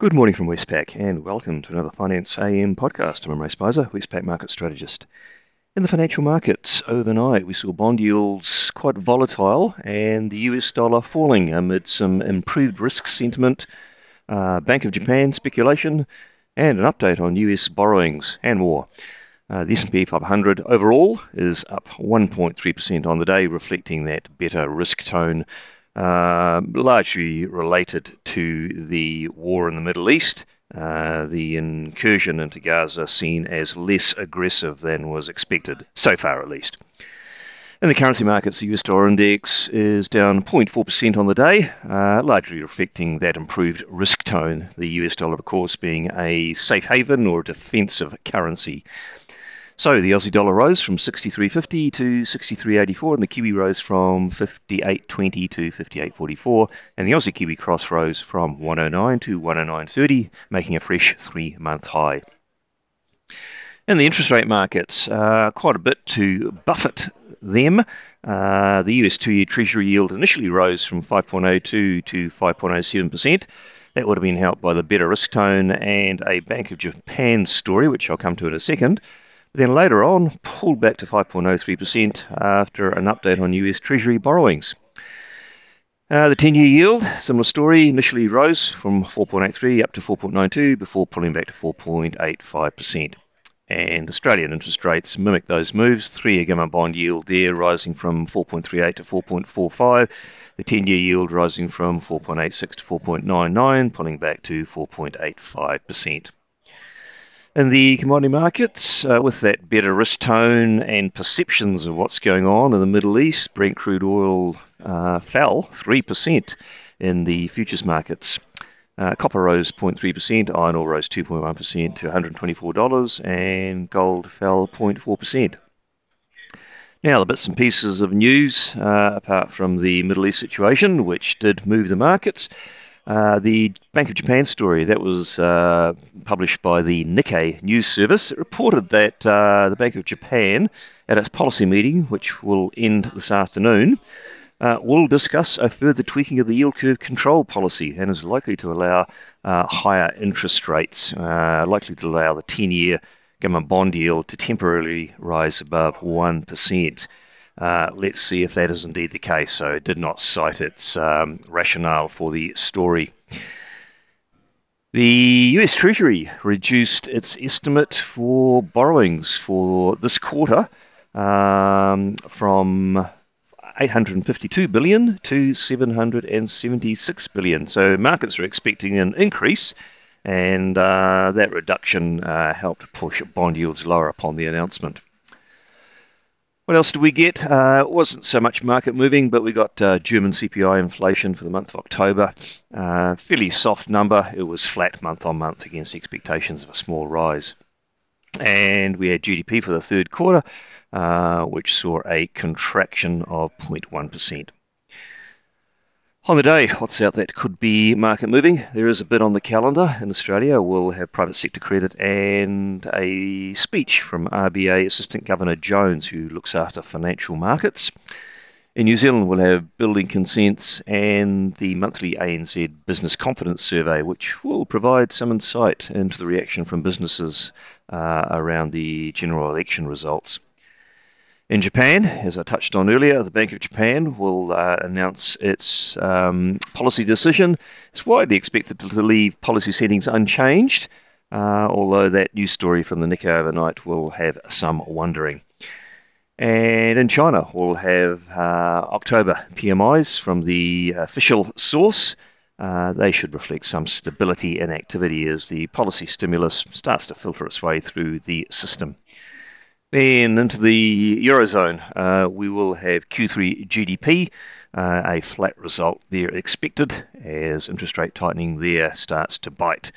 Good morning from Westpac and welcome to another Finance AM podcast. I'm Imre Speizer, Westpac market strategist. In the financial markets overnight, we saw bond yields quite volatile and the US dollar falling amid some improved risk sentiment, uh, Bank of Japan speculation, and an update on US borrowings and more. Uh, the S&P 500 overall is up 1.3% on the day, reflecting that better risk tone uh, largely related to the war in the Middle East. Uh, the incursion into Gaza seen as less aggressive than was expected, so far at least. In the currency markets, the US dollar index is down 0.4% on the day, uh, largely reflecting that improved risk tone. The US dollar, of course, being a safe haven or a defensive currency. So the Aussie dollar rose from 63.50 to 63.84, and the Kiwi rose from 58.20 to 58.44, and the Aussie Kiwi cross rose from 109 to 109.30, making a fresh three-month high. In the interest rate markets, uh, quite a bit to buffet them. Uh, the US two-year Treasury yield initially rose from 5.02 to 5.07%. That would have been helped by the better risk tone and a Bank of Japan story, which I'll come to in a second. Then later on, pulled back to 5.03% after an update on US Treasury borrowings. Uh, the 10 year yield, similar story, initially rose from 4.83 up to 4.92 before pulling back to 4.85%. And Australian interest rates mimic those moves. Three year government bond yield there rising from 4.38 to 4.45. The 10 year yield rising from 4.86 to 4.99, pulling back to 4.85%. In the commodity markets, uh, with that better risk tone and perceptions of what's going on in the Middle East, Brent crude oil uh, fell 3% in the futures markets. Uh, copper rose 0.3%, iron ore rose 2.1% to $124, and gold fell 0.4%. Now, the bits and pieces of news, uh, apart from the Middle East situation, which did move the markets. Uh, the Bank of Japan story that was uh, published by the Nikkei news service. It reported that uh, the Bank of Japan, at its policy meeting, which will end this afternoon, uh, will discuss a further tweaking of the yield curve control policy and is likely to allow uh, higher interest rates, likely to allow the 10 year government bond yield to temporarily rise above 1%. Uh, let's see if that is indeed the case. So it did not cite its um, rationale for the story. The US Treasury reduced its estimate for borrowings for this quarter um, from 852 billion to 776 billion. So markets are expecting an increase, and uh, that reduction uh, helped push bond yields lower upon the announcement. What else did we get? Uh, it wasn't so much market moving, but we got uh, German CPI inflation for the month of October. Uh, fairly soft number. It was flat month on month against expectations of a small rise. And we had GDP for the third quarter, uh, which saw a contraction of 0.1%. On the day, what's out that could be market moving? There is a bit on the calendar in Australia. We'll have private sector credit and a speech from RBA Assistant Governor Jones, who looks after financial markets. In New Zealand, we'll have building consents and the monthly ANZ Business Confidence Survey, which will provide some insight into the reaction from businesses uh, around the general election results. In Japan, as I touched on earlier, the Bank of Japan will uh, announce its um, policy decision. It's widely expected to, leave policy settings unchanged, uh, although that news story from the Nikkei overnight will have some wondering. And in China, we'll have uh, October PMIs from the official source. Uh, they should reflect some stability and activity as the policy stimulus starts to filter its way through the system. Then into the Eurozone, uh, we will have Q3 GDP, uh, a flat result there expected as interest rate tightening there starts to bite.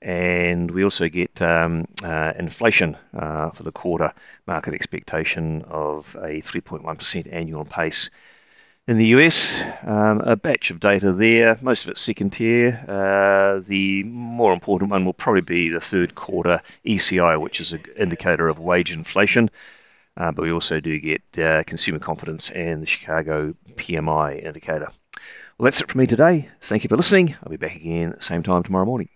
And we also get um, uh, inflation uh, for the quarter, market expectation of a 3.1% annual pace in the US, um, a batch of data there, most of it second tier. Uh, the more important one will probably be the third quarter ECI, which is an indicator of wage inflation. Uh, but we also do get uh, consumer confidence and the Chicago PMI indicator. Well, that's it from me today. Thank you for listening. I'll be back again the same time tomorrow morning.